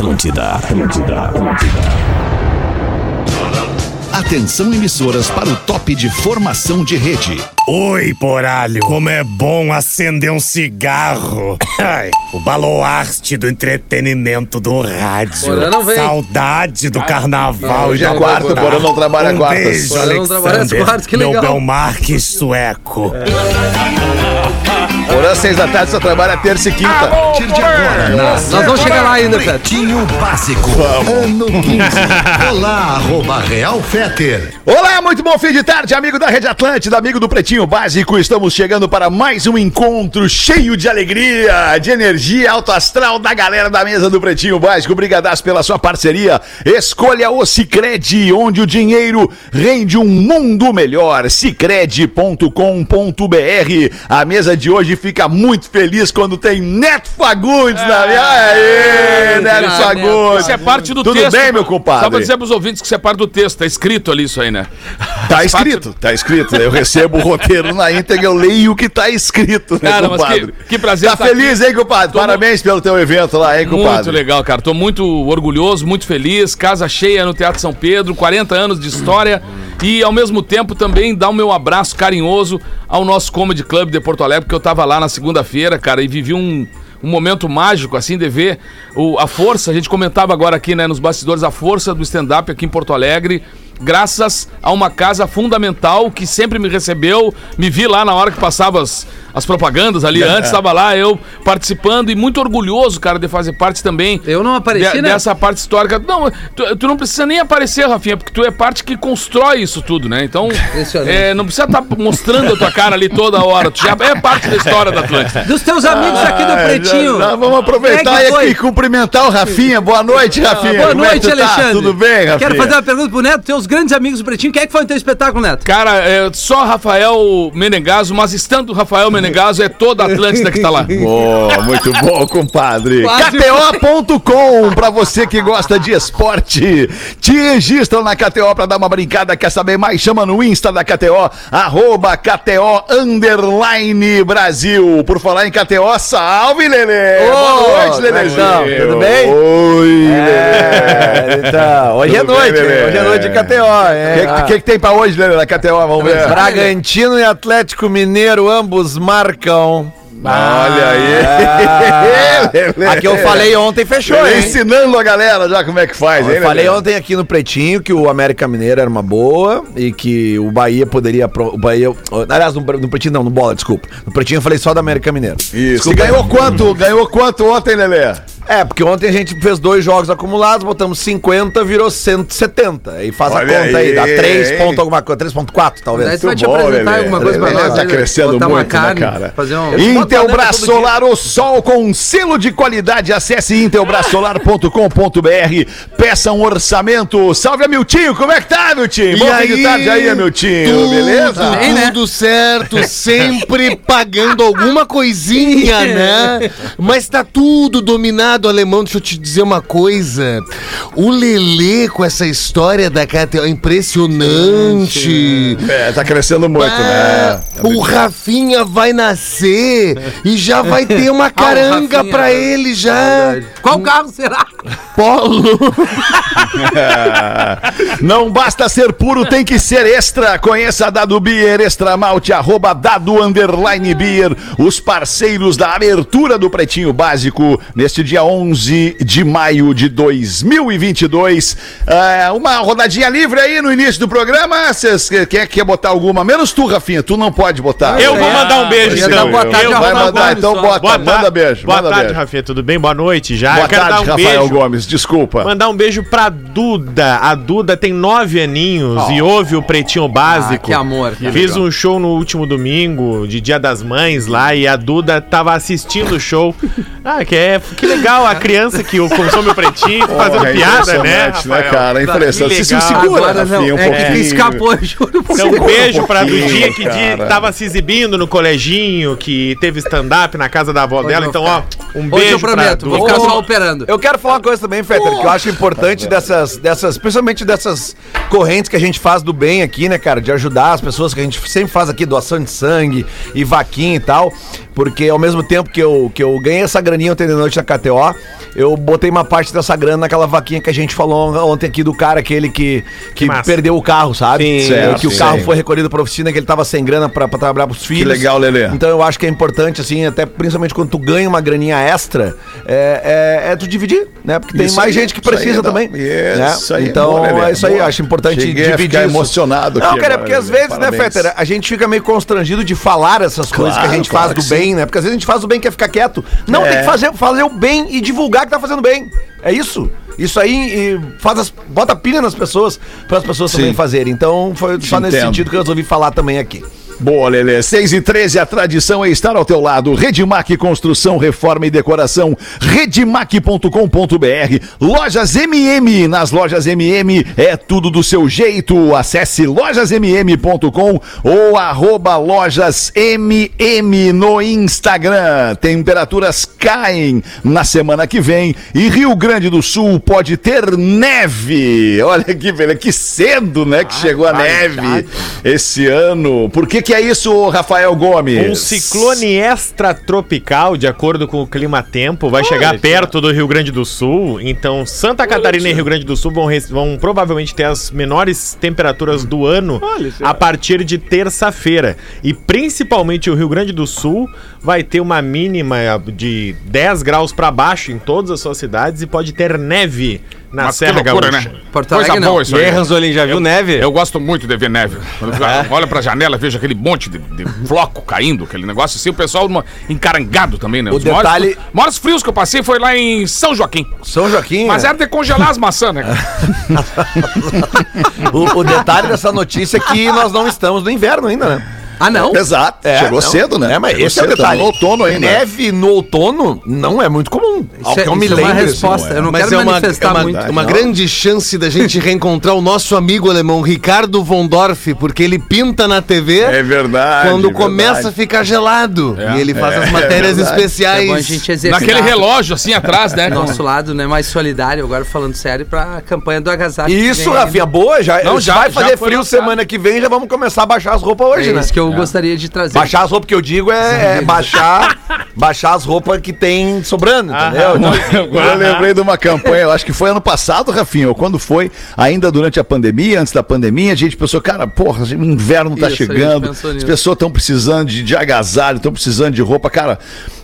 Atlântida, Atlântida, Atlântida. Atenção emissoras para o top de formação de rede. Oi, poralho. Como é bom acender um cigarro. Ai, o baluarte do entretenimento do rádio. Porã não vem. Saudade do carnaval Hoje e da é quarta, porra, não trabalha um quartas. beijo, Porã não trabalha Alexander. quartas, que Meu legal. Belmarque sueco. Porã, seis da tarde, só trabalha terça e quinta. A partir de agora, Nós vamos chegar lá ainda. Pretinho Básico. Ano 15. Olá, arroba Real Feter. Olá, muito bom fim de tarde, amigo da Rede Atlântida, amigo do Pretinho Básico. Estamos chegando para mais um encontro cheio de alegria, de energia alto astral da galera da mesa do Pretinho Básico. Obrigadaço pela sua parceria. Escolha o Cicred, onde o dinheiro rende um mundo melhor. Cicred.com.br. A mesa de hoje fica muito feliz quando tem Neto Fagundes na minha. Aê, Neto Neto. Fagundes. Isso é parte do Tudo texto. bem, meu compadre? Só pra dizer pros ouvintes que isso é parte do texto, tá escrito ali isso aí, né? Tá escrito, tá escrito. Eu recebo o roteiro na íntegra, eu leio o que tá escrito, né, Cara, compadre? que- que prazer Tá tá feliz, hein, compadre? Tô Parabéns pelo teu evento lá, hein, compadre? Muito legal, cara. Tô muito orgulhoso, muito feliz. Casa cheia no Teatro São Pedro, 40 anos de história. E ao mesmo tempo também dar o meu abraço carinhoso ao nosso Comedy Club de Porto Alegre, porque eu tava lá na segunda-feira, cara, e vivi um, um momento mágico, assim, de ver o, a força. A gente comentava agora aqui, né, nos bastidores, a força do stand-up aqui em Porto Alegre. Graças a uma casa fundamental que sempre me recebeu, me vi lá na hora que passava as, as propagandas ali. Antes estava lá eu participando e muito orgulhoso, cara, de fazer parte também Eu não apareci, de- né? dessa parte histórica. Não, tu, tu não precisa nem aparecer, Rafinha, porque tu é parte que constrói isso tudo, né? Então, é, não precisa estar mostrando a tua cara ali toda hora. Tu já é parte da história da Atlântida. Dos teus amigos aqui do Ah, Pretinho. já- já vamos aproveitar é e cumprimentar o Rafinha. Boa noite, Rafinha. Boa Como é noite, tu tá? Alexandre. Tudo bem, Rafinha? Quero fazer uma pergunta pro Neto. Teus grandes amigos do Pretinho, quem é que foi no teu espetáculo, Neto? Cara, é só Rafael Menegaso, mas estando Rafael Menegaso, é toda a Atlântida que tá lá. Boa, muito bom, compadre. KTO.com, pra você que gosta de esporte. Te registra na KTO pra dar uma brincada. Quer saber mais? Chama no Insta da KTO, arroba KTO Underline Brasil. Por falar em KTO, salve, Lelê! Ô, Boa noite, como é estão? Tudo bem? Oi, É, então, hoje é Tudo bem, noite, Lelê? hoje é noite de KTO. O É, que, que, que tem pra hoje, Lelê, na KTO? Vamos ver. Bragantino e Atlético Mineiro, ambos marcam. Olha Ah, aí. Lelê. a que eu falei ontem fechou, hein? ensinando a galera já como é que faz, hein, Eu falei Lelê? ontem aqui no Pretinho que o América Mineiro era uma boa e que o Bahia poderia. pro- O Bahia, aliás, no, no Pretinho não, no Bola, desculpa. No Pretinho eu falei só do América Mineiro. Isso. Desculpa. E ganhou quanto? Ganhou quanto ontem, Lelê? É, porque ontem a gente fez dois jogos acumulados, botamos 50, virou 170. Aí faz Olha a conta aí, aí, dá 3 hein? ponto alguma coisa, 3.4 Daí talvez. tu vai te bom, apresentar Lelê. alguma coisa pra Lelê nós. tá né? crescendo Botar uma muito, né, carne, cara? Fazer um... Intelbras Solar, o sol com selo de qualidade. Acesse intelbrasolar.com.br. Peça um orçamento. Salve a Miltinho, como é que tá, Miltinho? Bom fim de tarde aí, Miltinho, beleza? bem, né? Tudo certo, sempre pagando alguma coisinha, né? Mas tá tudo dominado, alemão. Deixa eu te dizer uma coisa. O Lelê com essa história da KTO é impressionante. É, tá crescendo muito, né? Ah, o Rafinha vai nascer e já vai ter uma caranga Rafinha, pra ele já. Qual carro será? Polo. Não basta ser puro, tem que ser extra. Conheça a Dado Beer, Extra Malte, arroba Dado Underline Beer, os parceiros da abertura do Pretinho Básico, neste dia 11 de maio de 2022. É, uma rodadinha livre aí no início do programa. Vocês quer, quer botar alguma? Menos tu, Rafinha, tu não pode botar. Eu vou mandar um beijo, Eu ia então. dar boa tarde Vai Rafael mandar, então bota, Boa manda beijo. Boa manda tarde, beijo. Rafinha. Tudo bem? Boa noite já. Boa tarde, um Rafael beijo. Gomes, desculpa. Mandar um beijo pra Duda. A Duda tem nove aninhos e ouve o Pretinho Básico. Ah, que amor. Que Fiz um show no último domingo, de Dia das Mães lá, e a Duda tava assistindo o show. Ah, que é que legal a criança que consome o Pretinho fazendo Porra, é piada, né? né, cara? É impressionante. Que Se, se legal. segura, Agora não, Rafinha, um é que pouquinho. escapou, juro. por Então, um beijo pra pouquinho, Dudinha que cara. tava se exibindo no coleginho, que teve stand-up na casa da avó dela. Então, ó, um Hoje beijo eu prometo, pra vou ficar só operando. Eu quero falar uma coisa também, Fetter, que eu acho importante dessas, dessas, principalmente dessas correntes que a gente faz do bem aqui, né, cara? De ajudar as pessoas que a gente sempre faz aqui, doação de sangue e vaquinha e tal. Porque ao mesmo tempo que eu, que eu ganhei essa graninha ontem de noite na KTO, Eu botei uma parte dessa grana naquela vaquinha que a gente falou ontem aqui do cara, aquele que, que massa. perdeu o carro, sabe? Sim, que o sim. carro foi recolhido pra oficina, que ele tava sem grana pra, pra trabalhar pros filhos. legal, Lelê. Então eu acho que é importante, assim, até principalmente quando tu ganha uma graninha extra, é, é, é tu dividir, né? Porque tem Isso mais aí, gente que isso aí precisa é também. né? Isso aí, Então boa, Lelê, é isso aí, boa. acho importante Cheguei a dividir. ficar isso. emocionado Não, aqui cara, agora, porque às vezes, né, Parabéns. Fetter, a gente fica meio constrangido de falar essas coisas que a gente claro faz do que bem, né? Porque às vezes a gente faz o bem e quer ficar quieto. Não, É. tem que fazer, fazer o bem e divulgar que tá fazendo bem. É isso. Isso aí e faz as, bota pilha nas pessoas, para as pessoas Sim. também fazerem. Então foi só nesse entendo. sentido que eu resolvi falar também aqui. Boa, Lelê. 6 e 13, a tradição é estar ao teu lado. Redmac Construção, Reforma e Decoração. Redmac.com.br. Lojas MM. Nas lojas MM é tudo do seu jeito. Acesse lojasmm.com ou arroba lojas MM no Instagram. Temperaturas caem na semana que vem e Rio Grande do Sul pode ter neve. Olha que velho, que cedo, né, que chegou a neve esse ano. Por que que é isso, Rafael Gomes? Um ciclone extratropical, de acordo com o clima-tempo, vai chegar perto do Rio Grande do Sul. Então, Santa Catarina e Rio Grande do Sul vão, vão provavelmente ter as menores temperaturas do ano a partir de terça-feira. E principalmente o Rio Grande do Sul vai ter uma mínima de 10 graus para baixo em todas as suas cidades e pode ter neve na Mas que Serra loucura, Gaúcha. né? Porto Coisa Alegre, boa não. isso E aí, aí. Ranzolin, já viu neve? Eu gosto muito de ver neve. Quando É? Olha pra janela, vejo aquele monte de, de floco caindo, aquele negócio assim, o pessoal numa- encarangado também, né? O Os detalhe- Maiores, maiores frios que eu passei foi lá em São Joaquim. São Joaquim. Mas é- era de congelar as maçãs, né? o, o detalhe dessa notícia é que nós não estamos no inverno ainda, né? Ah, não? Exato. É, Chegou não. cedo, né? É, mas Chegou esse é o cedo, tá detalhe. No outono ainda. Neve no outono não é muito comum. Isso é, que eu me isso é uma lembro, assim, resposta. não é. Eu não Mas quero é uma, manifestar é uma, muito. uma não. grande chance da gente reencontrar o nosso amigo alemão Ricardo von Dorf, porque ele pinta na TV É verdade. quando verdade. começa a ficar gelado. É. e ele faz É, as matérias é especiais. É bom a gente exercitar Naquele relógio assim atrás, né? nosso lado, né, mais solidário, agora falando sério, pra campanha do agasalho. Isso. Rafinha, boa. Já, Não, já- vai fazer frio lançado. semana que vem, já vamos começar a baixar as roupas hoje, É né? isso que eu gostaria de trazer. Baixar as roupas que eu digo é, é baixar, baixar as roupas que tem sobrando, entendeu? Então, Agora eu lembrei de uma campanha, eu acho que foi ano passado, Rafinha, ou quando foi, ainda durante a pandemia, antes da pandemia, a gente pensou, cara, porra, o inverno tá Isso, chegando, as pessoas estão precisando de, de agasalho, estão precisando de roupa, cara,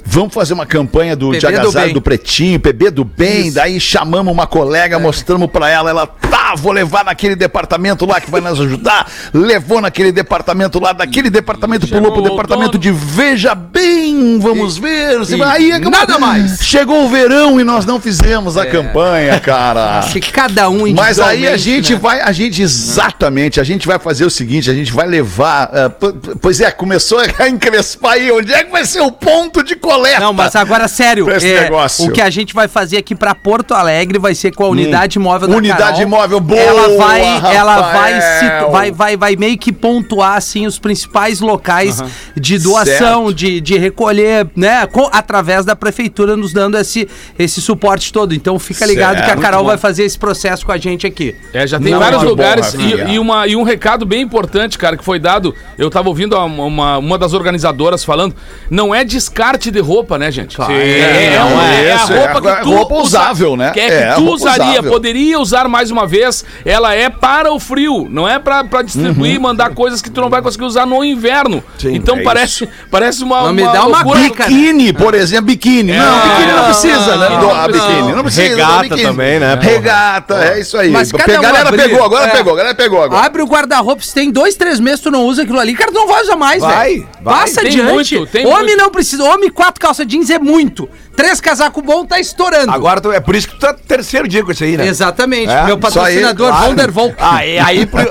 vamos fazer uma campanha do, de do agasalho bem. do Pretinho, PB do Bem, daí chamamos uma É. colega, mostramos pra ela, ela, tá, vou levar naquele departamento lá que vai nos ajudar, levou naquele departamento lá, daquele departamento pulou pro departamento de Veja Bem, vamos ver, se e aí acabou- nada mais. Chegou o verão e nós não fizemos a campanha, cara. Se cada um Mas aí a gente né? vai, a gente exatamente, a gente vai fazer o seguinte, a gente vai levar, p- pois é, começou a encrespar aí, onde é que vai ser o ponto de coleta? Não, mas agora sério, Pra esse é, negócio. o que a gente vai fazer aqui pra Porto Alegre vai ser com a unidade móvel da Unidade Carol. móvel, boa, Ela vai, ela vai, Rafael. situ- vai, vai, vai meio que pontuar assim os principais locais de doação, Certo. de, de recolher, né, co- através da prefeitura nos dando esse, esse suporte todo. Então fica ligado Certo. que a Carol vai fazer esse processo com a gente aqui. É, já tem Não, vários lugares bom, e, e uma, e um recado bem importante, cara, que foi dado. Eu tava ouvindo uma, uma, uma das organizadoras falando. Não é descarte de roupa, né, gente? Claro. É, é, Não, uma- é é a isso, é roupa que tu. roupa usa- usável, né? Que é que É, tu usaria, usável. poderia usar mais uma vez. Ela é para o frio, não é pra, pra distribuir e mandar coisas que tu não vai conseguir usar no inverno. então é parece, parece uma. Não me dá uma bica, né? Biquíni, por exemplo, biquíni. não, biquíni não precisa, né? não, não. biquíni, não precisa. Regata também, né? Regata, é isso aí. Mas cada galera abrir- pegou, agora é. pegou, a galera pegou agora. Abre o guarda-roupa, se tem dois, três meses tu não usa aquilo ali, cara, tu não vai usar mais, Vai, velho. vai. Passa Tem adiante. muito, tem homem muito. não precisa. Homem, quatro calças jeans é muito. Três casacos bons tá estourando. Agora tu- é por isso que tu tá terceiro dia com isso aí, né? Exatamente. É, Meu isso aí, patrocinador, claro. Vandervolk. Ah, e aí. Pro...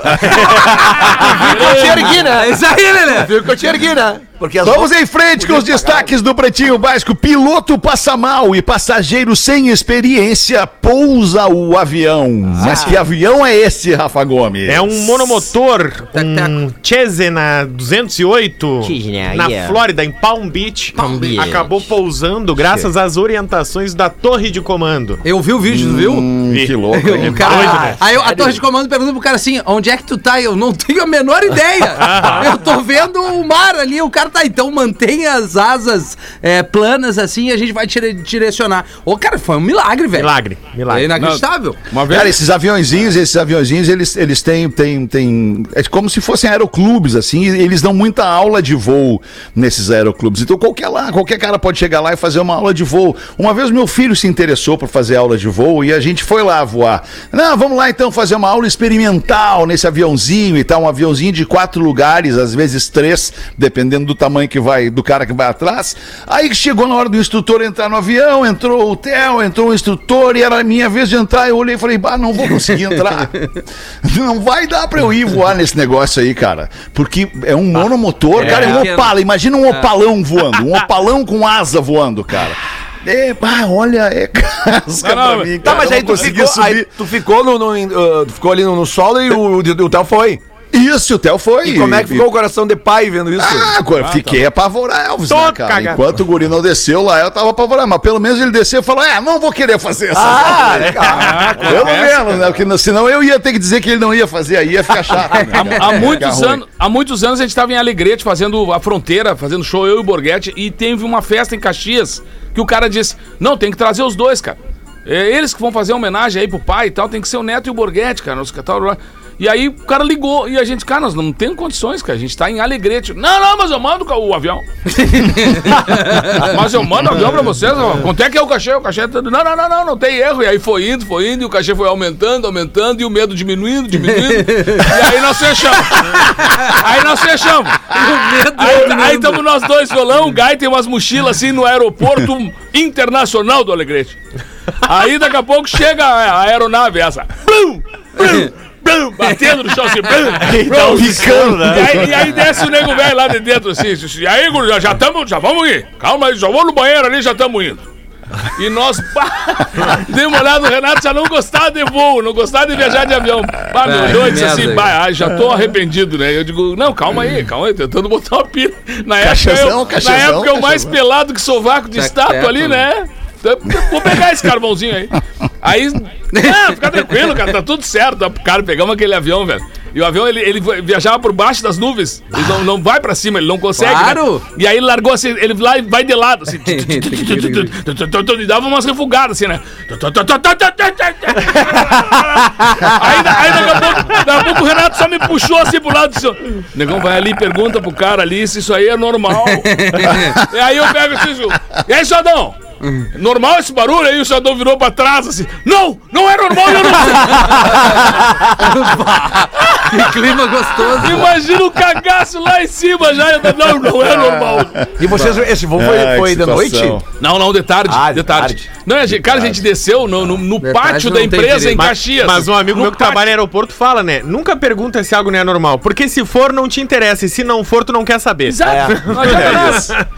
Viu que eu te ergui, né? É isso aí, Lelê. Viu que eu te ergui, né? Porque as Vamos em frente com os destaques do Pretinho Básico. Piloto passa mal e passageiro sem experiência pousa o avião. Mas que avião é esse, Rafa Gomes? É um monomotor, um Cessna 208, Cessna, na yeah. Flórida, em Palm Beach. Palm Beach. Acabou pousando graças às orientações da torre de comando. Eu vi o vídeo, viu? Hum, que louco. Cara, doido, né? Aí eu- a torre de comando pergunta pro cara assim: onde é que tu tá? Eu não tenho a menor ideia. eu tô vendo o mar ali. O cara tá, então mantenha as asas é, planas assim e a gente vai dire- direcionar. Ô, cara, foi um milagre, velho. Milagre, É milagre. inacreditável. Uma vez. Cara, esses aviãozinhos, esses aviãozinhos, eles, eles têm, têm, têm. É como se fossem aeroclubes, assim, e eles dão muita aula de voo nesses aeroclubes. Então qualquer lá, qualquer cara pode chegar lá e fazer uma aula de voo. Uma vez meu filho se interessou por fazer aula de voo e a gente foi lá voar. Não, vamos lá então fazer uma aula experimental nesse aviãozinho e tal, um aviãozinho de quatro lugares, às vezes três, dependendo do tamanho que vai, do cara que vai atrás. Aí chegou na hora do instrutor entrar no avião, entrou o Theo, entrou o instrutor e era a minha vez de entrar. Eu olhei e falei, bah, não vou conseguir entrar. não vai dar pra eu ir voar nesse negócio aí, cara. Porque é um monomotor, cara, é um pequeno. opala. Imagina um opalão voando, um opalão com asa voando, cara. É, pá, olha, é casca Não, não, pra mim, Tá, mas aí tu consegui ficou, aí tu ficou, no, no, uh, ficou ali no, no solo e o, o, o Theo foi. Isso, o Theo foi. E como é que ficou o coração de pai vendo isso? Ah, agora fiquei apavorado, Elvis, né, cara? cagado. Enquanto o guri não desceu lá, eu tava apavorado. Mas pelo menos ele desceu e falou: É, não vou querer fazer essa. Ah, legal. Pelo menos, né? Porque senão eu ia ter que dizer que ele não ia fazer, aí ia ficar chato. né, cara? Há Ia muitos, anos, há muitos anos a gente estava em Alegrete fazendo a fronteira, fazendo show, eu e o Borghetti, e teve uma festa em Caxias que o cara disse: Não, tem que trazer os dois, cara. É eles que vão fazer homenagem aí pro pai e tal, tem que ser o Neto e o Borghetti, cara. Os, tal, e aí o cara ligou e a gente, cara, nós não temos condições, cara. A gente tá em Alegrete. Não, não, mas eu mando o avião. mas eu mando o avião pra vocês. Quanto é que é o cachê? O cachê é tudo. Não, não, não, não, não tem erro. E aí foi indo, foi indo, e o cachê foi aumentando, aumentando, e o medo diminuindo, diminuindo. e aí nós fechamos. Aí nós fechamos. Aí, estamos nós dois, violão, o Gai tem umas mochilas assim no aeroporto internacional do Alegrete. Aí daqui a pouco chega a aeronave essa. Blum, blum, batendo no chão assim. Blum, Ficando, e aí, e aí desce o nego velho lá de dentro assim. E aí, guri, já estamos, já vamos ir. Calma aí, já vou no banheiro ali, já estamos indo. E nós, pá, dei uma olhada, o Renato já não gostava de voo, não gostava de viajar de avião. Pá, meu doido, disse assim, pá, já tô arrependido, né? Eu digo, não, calma aí, calma aí, tentando botar uma pila. Na época, Cachezão, eu, na cachezão, época eu mais pelado que sovaco de Tá estátua ali, né? né? Então, Vou pegar esse carvãozinho aí. Aí, ah, fica tranquilo, cara, tá tudo certo. Cara, pegamos aquele avião, velho. E o avião, ele, ele viajava por baixo das nuvens. Ele não, não vai pra cima, ele não consegue. né? Claro. E aí ele largou assim, ele lá e vai de lado, assim. E dava umas refugadas, assim, né? Aí, aí daqui, a pouco, daqui a pouco o Renato só me puxou assim pro lado e disse: Negão, vai ali e pergunta pro cara ali se isso aí é normal. e aí eu pego assim, e aí, Xadão? Normal esse barulho? Aí o Xadão virou pra trás assim: Não, não é normal, eu não Que clima gostoso. Imagina o cagaço lá em cima já. Eu, não, não é normal. E vocês, esse voo foi, Ai, foi de noite? Não, não, de tarde. Ah, de de tarde. tarde. Não, a gente- cara, a gente desceu no, no, no De pátio da não empresa em Mas, Caxias. mas um amigo No meu que pátio. trabalha no aeroporto fala, né? Nunca pergunta se algo não é normal. Porque se for, não te interessa. E se não for, tu não quer saber. Exato. Não adianta nada.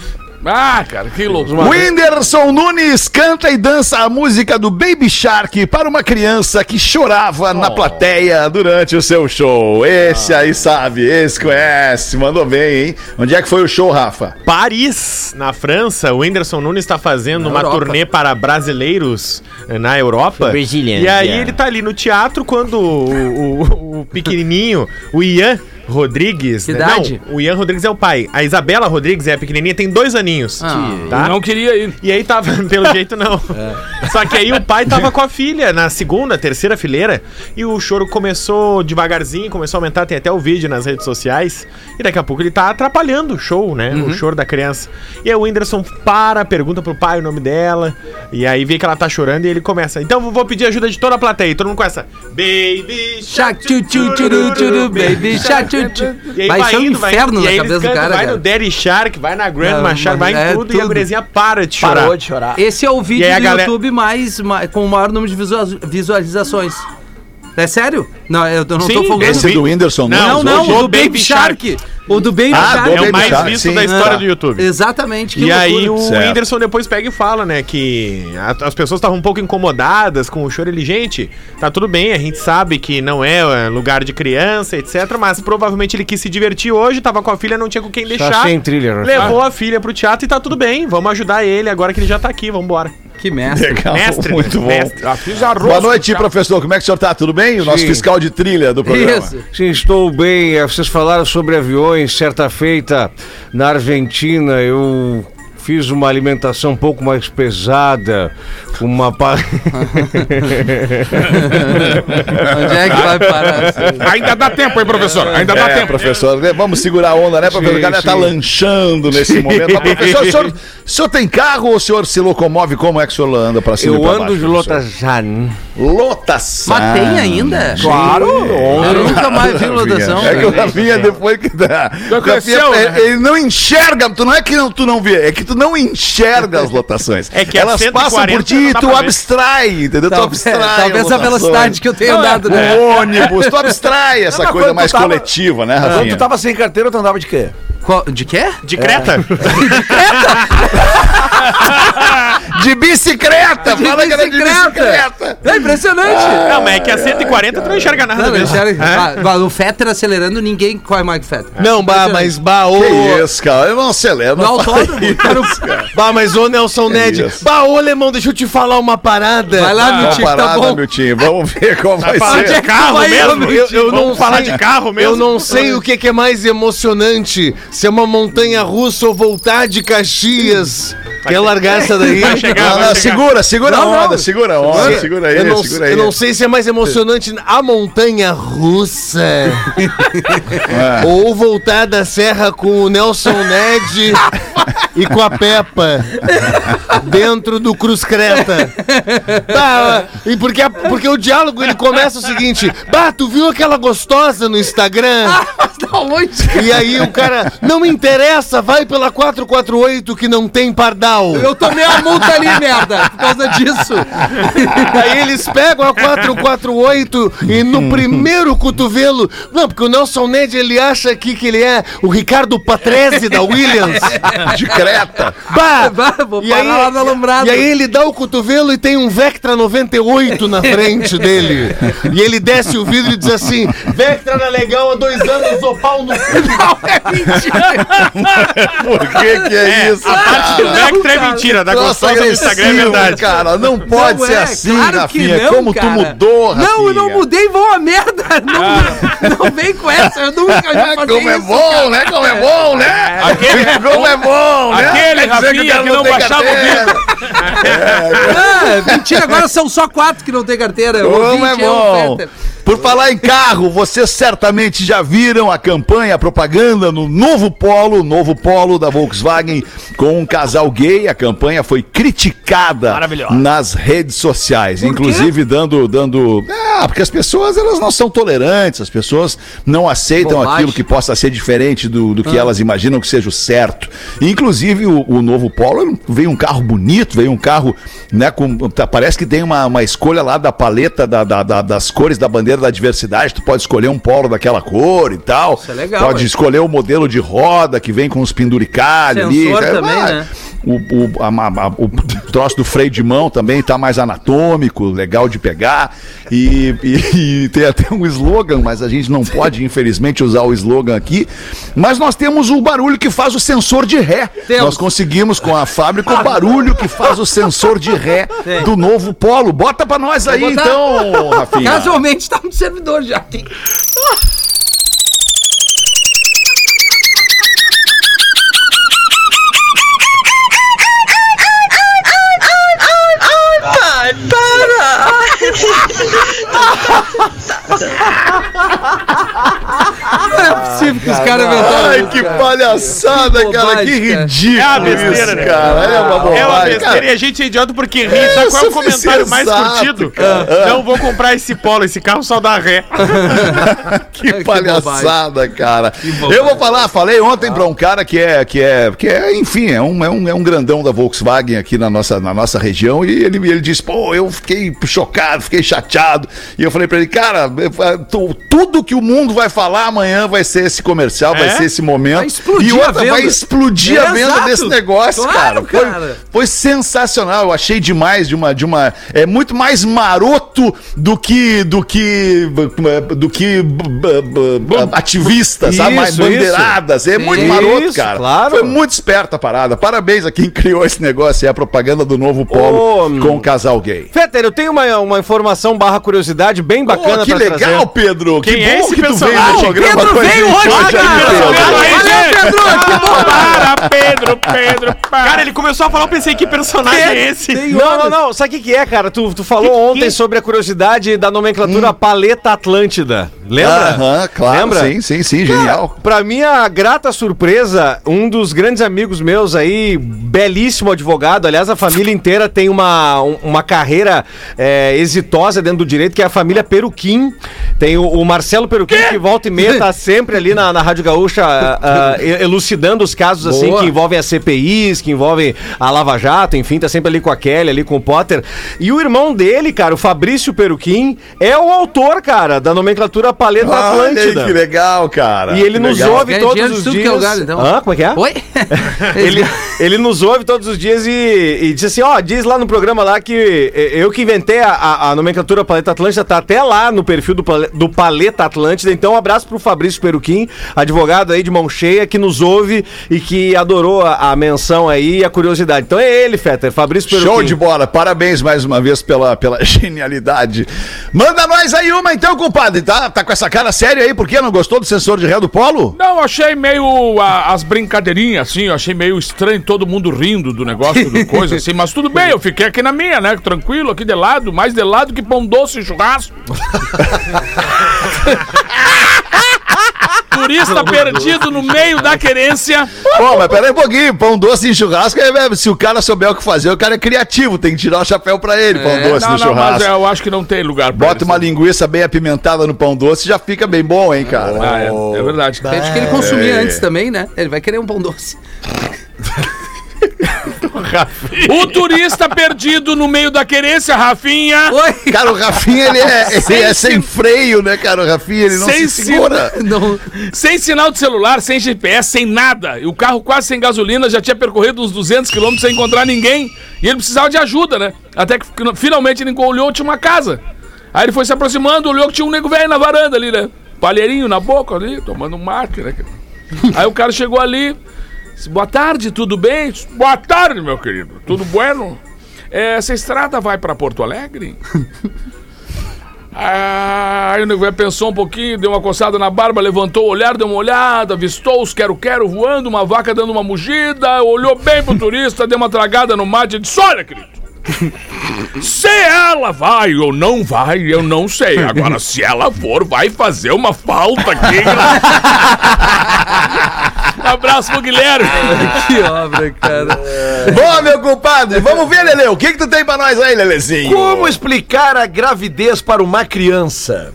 Ah, cara, que louco. Whindersson Nunes canta e dança a música do Baby Shark para uma criança que chorava na plateia durante o seu show. Esse aí sabe, esse conhece, mandou bem, hein? Onde é que foi o show, Rafa? Paris, na França, o Whindersson Nunes está fazendo uma Europa. turnê para brasileiros eh, na Europa. E aí yeah. ele tá ali no teatro quando o, o- o pequenininho, o Ian Rodrigues... Que né? idade? Não, o Ian Rodrigues é o pai. A Isabela Rodrigues é a pequenininha, tem dois aninhos. Ah. tá? Não queria ir. E aí tava, pelo jeito não. Só que aí o pai tava com a filha na segunda, terceira fileira e o choro começou devagarzinho, começou a aumentar, tem até o vídeo nas redes sociais. E daqui a pouco ele tá atrapalhando o show, né? O choro da criança. E aí o Whindersson para, pergunta pro pai o nome dela. E aí vê que ela tá chorando e ele começa. Então eu vou pedir ajuda de toda a plateia. E todo mundo começa. Baby Shark, baby, shark, tchu, tchu. E aí Vai ser um indo, vai inferno. E na cabeça eles do cantam, cara, Vai cara. no Daddy Shark, vai na Grandma Não, Shark, vai é em tudo, e a tudo. gurezinha para de chorar. Parou de chorar. Esse é o vídeo E do galera- YouTube mais, ma- com o maior número de visua- visualizações. É sério? Não, eu não Sim, tô folgando. Esse do Whindersson Não, não, hoje o é do Baby Shark. O do Baby Ah, Shark. do É o mais Shark, visto sim. da história Ah, do YouTube. Exatamente. que E aí o Certo. Whindersson depois pega e fala, né, que a- as pessoas estavam um pouco incomodadas com o choro ele, gente, tá tudo bem, a gente sabe que não é é, lugar de criança, etc, mas provavelmente ele quis se divertir hoje, tava com a filha, não tinha com quem deixar. sem trilha, né? Levou a filha pro teatro e tá tudo bem, vamos ajudar ele agora que ele já tá aqui, vambora. Que mestre. Legal, Mestre, muito bom. mestre. Arroz. Boa noite, professor. Como é que o senhor tá? Tudo bem? O nosso Sim. fiscal de trilha do programa. Isso. Sim, estou bem. Eh, Vocês falaram sobre aviões. Certa feita, na Argentina, eu fiz uma alimentação um pouco mais pesada. Uma pa... Onde é que vai parar? Ainda dá tempo, hein, professor? Ainda dá É, tempo. professor, né? vamos segurar a onda, né, professor? Sim, o cara tá sim. lanchando nesse momento. Mas, professor, o senhor, o senhor tem carro ou o senhor se locomove? Como é que o senhor anda pra cima e Eu pra ando baixo, de lotação. Lotação. Mas tem ainda? Claro. Eu nunca mais vi lotação. É que o. Rafinha, depois que dá. Rafinha, né? ele não enxerga, tu não é que não, tu não vê, é que tu não enxerga as lotações. É que a Elas passam 140 por ti não e tu abstrai, entendeu? tu Talvez, abstrai. talvez a velocidade que eu tenho andado, né? O ônibus, tu abstrai essa mas coisa quando tu mais tava- coletiva, né, Quando Rafinha? tu tava sem carteira, tu andava de quê? Qual- De quê? De Creta? De bicicleta! De fala que era de bicicleta. bicicleta! É impressionante. Não, mas é que a 140 tu não enxerga nada Não, não, mesmo. sério, É? bah, bah, o Fetter acelerando, ninguém corre mais que o Fetter. Não, bah, mas bah, ô. Que isso, cara? Eu não acelero, No autódromo, cara, cara. Bah, mas ô Nelson Ned. isso. Bah, ô Lemão, deixa eu te falar uma parada. Vai lá, meu tio, que tá parada, bom. meu time. Vamos ver qual vai é ser. que tu carro vai, mesmo? meu Eu, eu não Vamos falar de carro mesmo? Eu não sei o que, que é mais emocionante, se é uma montanha russa ou voltar de Caxias. Quer largar essa daí? Chegar, Não, não, chegar. segura, segura Não, a onda, não. segura a onda, Se- segura aí, eu não, segura aí. eu não sei se é mais emocionante a montanha russa ou voltar da serra com o Nelson Ned e com a Peppa dentro do Cruz Creta. Bah, e porque, a- porque o diálogo ele começa o seguinte: Bah, tu viu aquela gostosa no Instagram? Cara? E aí o cara, não me interessa, vai pela 448 que não tem pardal. Eu tomei a multa ali, merda, por causa disso. Aí eles pegam a 448 e no primeiro cotovelo. Não, porque o Nelson Ned ele acha aqui que ele é o Ricardo Patrese da Williams. De Creta. Bah! Bah, vou E parar aí, lá no alumbrado. e aí ele dá o cotovelo e tem um Vectra 98 na frente dele. E ele desce o vidro e diz assim: Vectra era legal há dois anos, o pau no cu. Por que que é, isso? A parte do Vectra é mentira, da gostosa Instagram é agressivo, verdade. cara. Não pode Não ser é, assim, claro que Rafinha. não, Como tu cara. mudou, Rafinha. Não, eu não mudei, vão a merda. Não, não vem com essa, eu nunca já É, fazer como é bom, cara. né? Como é bom, né? Aquele- Como é bom, né? Aquele dizer Rafinha cara que não baixava o carteira. Ah, mentira, agora são só quatro que não tem carteira. Como é bom. Por falar em carro, vocês certamente já viram a campanha, a propaganda no novo Polo, novo Polo da Volkswagen com um casal gay. A campanha foi criticada nas redes sociais, inclusive dando dando, ah, porque as pessoas elas não são tolerantes, as pessoas não aceitam Bobagem. aquilo que possa ser diferente do, do que elas imaginam que seja o certo. Inclusive o, o novo Polo veio um carro bonito, veio um carro, né, com tá- parece que tem uma, uma escolha lá da paleta da- da- da- das cores da bandeira da diversidade. Tu pode escolher um Polo daquela cor e tal. Isso é legal, Pode escolher o modelo de roda que vem com os penduricalhos ali. É, também, vai. né? O, o, a- a- o troço do freio de mão também tá mais anatômico, legal de pegar. E, e- e tem até um slogan, mas a gente não pode, infelizmente, usar o slogan aqui. Mas nós temos o barulho que faz o sensor de ré. Temos. Nós conseguimos com a fábrica o barulho que faz o sensor de ré Tem. do novo Polo. Bota pra nós aí, então, Rafinha. Casualmente tá no servidor já. Tem- é possível que os caras cara inventaram Ai, que palhaçada, Que cara. Que ridículo É uma besteira, isso, né? cara. É uma bobagem. É uma besteira e a gente é idiota porque ri. Sabe qual é o comentário mais exato, curtido? cara. Não vou comprar esse polo, esse carro só dá ré. Que Que palhaçada, cara. Eu vou falar, falei ontem pra um cara que é, que é, que é, enfim, é um, é um, é um grandão da Volkswagen aqui na nossa, na nossa região e ele, ele disse, pô, eu fiquei chocado, fiquei chateado. E eu falei pra ele, cara, tudo que o mundo vai falar amanhã vai ser esse comercial, vai É? ser esse momento. Vai explodir e outra, a venda. vai explodir a É, venda exato. desse negócio, Claro, cara. Foi, cara. foi sensacional, eu achei demais de uma de uma é muito mais maroto do que do que do que ativista, sabe? Mais Isso, bandeiradas, é muito Sim. maroto, Isso, cara. claro. Foi muito esperta a parada. Parabéns a quem criou esse negócio, é a propaganda do novo polo Ô, com o casal gay. Fetter, eu tenho uma, uma informação barra curiosidade bem bacana Pô, que pra legal, trazer. Pedro. Quem que é bom esse que tu veio no programa Pedro a veio hoje, cara. Pedro. Que. Para, Pedro, Pedro, para. Cara, ele começou a falar, eu pensei, que personagem é esse? Não, não, não. Sabe o que, que é, cara? Tu, tu falou ontem sobre a curiosidade da nomenclatura paleta Atlântida. Lembra? Aham, claro, Lembra? sim, sim, sim, genial. Pra minha grata surpresa, um dos grandes amigos meus aí, belíssimo advogado, aliás, a família inteira tem uma, um- uma carreira é, exitosa dentro do direito, que é a família Peruquim. Tem o, o Marcelo Peruquim, que volta e meia tá sempre ali na, na Rádio Gaúcha e- elucidando os casos assim Boa. que envolvem as CPIs, que envolvem a Lava Jato, enfim, tá sempre ali com a Kelly, ali com o Potter. E o irmão dele, cara, o Fabrício Peruquim, é o autor, cara, da nomenclatura Paleta Olha aí, Atlântida. que legal, cara. E ele Que nos legal. ouve Ganha todos os dias. que é lugar, então. Hã? Como é que é? Oi? Ele, ele nos ouve todos os dias e, e diz assim, ó, diz lá no programa lá que eu que inventei a, a- a nomenclatura Paleta Atlântida, tá até lá no perfil do, do Paleta Atlântida. Então, um abraço pro Fabrício Peruquim, advogado aí de mão cheia, que nos ouve e que adorou a, a menção aí e a curiosidade. Então é ele, Fetter, Fabrício Peruquim. Show de bola, parabéns mais uma vez pela, pela genialidade. Manda nós aí uma então, compadre, tá? Tá com essa cara séria aí, por quê? Não gostou do sensor de ré do polo? Não, achei meio a- as brincadeirinhas, assim, eu achei meio estranho todo mundo rindo do negócio, do coisa assim, mas tudo bem, eu fiquei aqui na minha, né, tranquilo, aqui de lado, mais de lado que pão doce e churrasco. Turista perdido no meio da querência. Pô, mas pera aí um pouquinho, pão doce em churrasco, é, é, se o cara souber o que fazer, o cara é criativo, tem que tirar o chapéu pra ele, pão doce Não, no não, churrasco. mas eu acho que não tem lugar pra Bota eles. uma linguiça bem apimentada no pão doce, já fica bem bom, hein, cara? Ah, é, é verdade. Acho que ele consumia É. antes também, né? Ele vai querer um pão doce. O turista perdido no meio da querência, Rafinha. Oi? Cara, o Rafinha, ele é, ele é sem freio, né, cara? O Rafinha, ele não Sem se segura. Não. Sem sinal de celular, sem GPS, sem nada. E o carro quase sem gasolina, já tinha percorrido uns 200 quilômetros sem encontrar ninguém. E ele precisava de ajuda, né? Até que fi- finalmente ele olhou, tinha uma casa. Aí ele foi se aproximando, olhou que tinha um nego velho na varanda ali, né? Palheirinho na boca ali, tomando um mate, né? Aí o cara chegou ali, boa tarde, tudo bem? Boa tarde, meu querido, tudo bueno? É, essa estrada vai pra Porto Alegre? Ah, Aí o nego pensou um pouquinho, deu uma coçada na barba, levantou o olhar, deu uma olhada, avistou os quero-quero voando, uma vaca dando uma mugida, olhou bem pro turista, deu uma tragada no mate e disse: Olha, querido, se ela vai ou não vai, eu não sei. Agora, se ela for, vai fazer uma falta aqui. Um Abraço pro Guilherme. Que obra, cara. Bom, meu compadre, vamos ver, Lele, o que que tu tem pra nós aí, Lelezinho? Como explicar a gravidez para uma criança?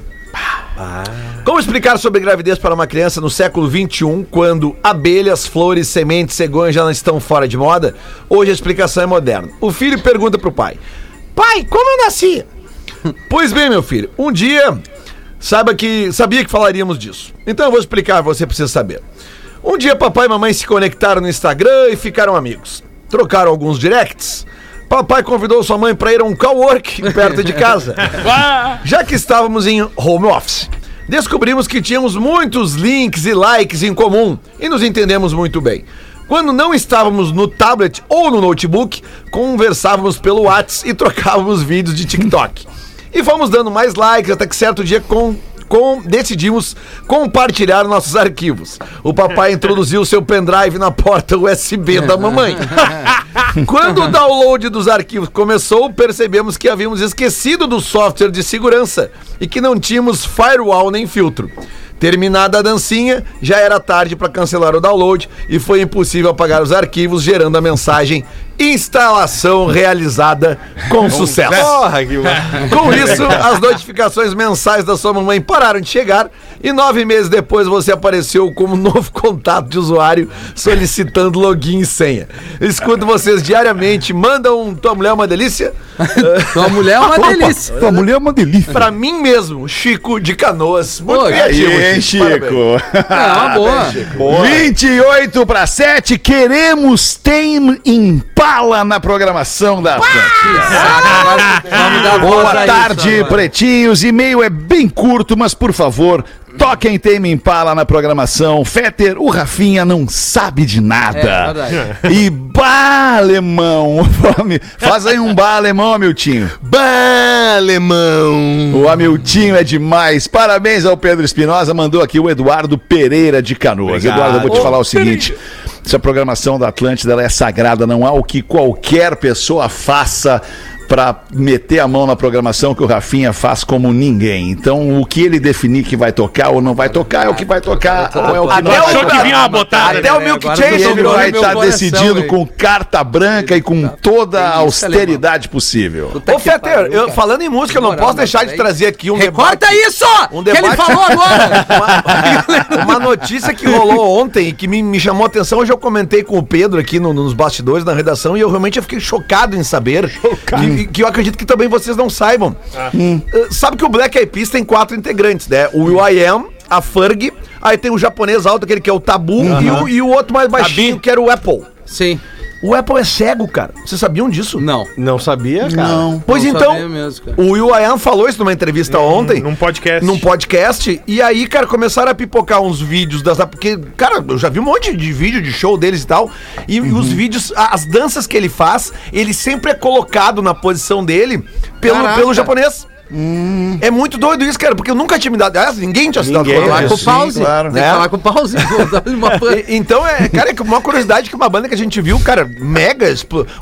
Como explicar sobre gravidez para uma criança no século XXI, quando abelhas, flores, sementes, cegonhas já não estão fora de moda? Hoje a explicação é moderna. O filho pergunta pro pai: Pai, como eu nasci? pois bem, meu filho, um dia saiba que sabia que falaríamos disso. Então eu vou explicar, você precisa saber. Um dia papai e mamãe se conectaram no Instagram e ficaram amigos. Trocaram alguns directs. Papai convidou sua mãe para ir a um cowork perto de casa. Já que estávamos em home office, descobrimos que tínhamos muitos links e likes em comum e nos entendemos muito bem. Quando não estávamos no tablet ou no notebook, conversávamos pelo WhatsApp e trocávamos vídeos de TikTok. E fomos dando mais likes até que certo dia com, com- decidimos compartilhar nossos arquivos. O papai introduziu seu pendrive na porta USB da mamãe. Quando o download dos arquivos começou, percebemos que havíamos esquecido do software de segurança e que não tínhamos firewall nem filtro. Terminada a dancinha, já era tarde para cancelar o download e foi impossível apagar os arquivos, gerando a mensagem instalação realizada com sucesso. Porra, que Com isso, as notificações mensais da sua mamãe pararam de chegar e nove meses depois você apareceu como novo contato de usuário solicitando login e senha. Escuto vocês diariamente, mandam um Tua Mulher é uma Delícia? Tua mulher é uma delícia. Tua mulher é uma delícia. Pra mim mesmo, Chico de Canoas. Muito Pô, criativo, Aí, hein, Chico. Chico? É uma boa. 28 para 7, queremos Tem Impala na programação da Atlântida. Voz Boa tarde, pretinhos. E-mail é bem curto, mas por favor, toquem Tame Impala na programação. Fetter, o Rafinha não sabe de nada. É, e bah, alemão. Faz aí um bah, alemão, Miltinho. Bah, alemão. O Amiltinho é demais. Parabéns ao Pedro Espinosa. Mandou aqui o Eduardo Pereira de Canoas. Eduardo, eu vou te falar o seguinte. Essa programação da Atlântida ela é sagrada. Não há o que qualquer pessoa faça pra meter a mão na programação que o Rafinha faz como ninguém. Então, o que ele definir que vai tocar ou não vai tocar é o que vai tocar ou é o que não vai que vinha uma botada, Até né? o Milk tu ele vai estar decidindo hein? com carta branca e com toda a austeridade possível. Ô, Fetter, eu, falando em música, eu não posso deixar de trazer aqui um Recorta debate. isso! Um que ele debate- falou agora! Uma, uma notícia que rolou ontem e que me, me chamou a atenção. Hoje eu comentei com o Pedro aqui no- nos bastidores da redação e eu realmente fiquei chocado em saber. Que, que eu acredito que também vocês não saibam. Hum. Uh, Sabe que o Black Eyed Peas tem quatro integrantes, né? O Will I Am, a Ferg, aí tem o japonês alto, aquele que é o Tabu, e, o, e o outro mais baixinho, que era o Apple. Sim. O Apple é cego, cara. Vocês sabiam disso? Não. Não sabia, cara? Pois Não então, mesmo, cara. o Will I Am falou isso numa entrevista ontem. Num podcast. Num podcast. E aí, cara, começaram a pipocar uns vídeos das. Porque, cara, eu já vi um monte de vídeo de show deles e tal. E, e os Uhum. vídeos, as danças que ele faz, ele sempre é colocado na posição dele pelo, Caraca. Hum. pelo japonês. É muito doido isso, cara, porque eu nunca tinha me dado. Aliás, ninguém tinha se dado Ninguém, conta Falar com o pause. claro. Tem que Né? falar com o pause. Então, é, cara, é uma curiosidade que uma banda que a gente viu, cara, mega.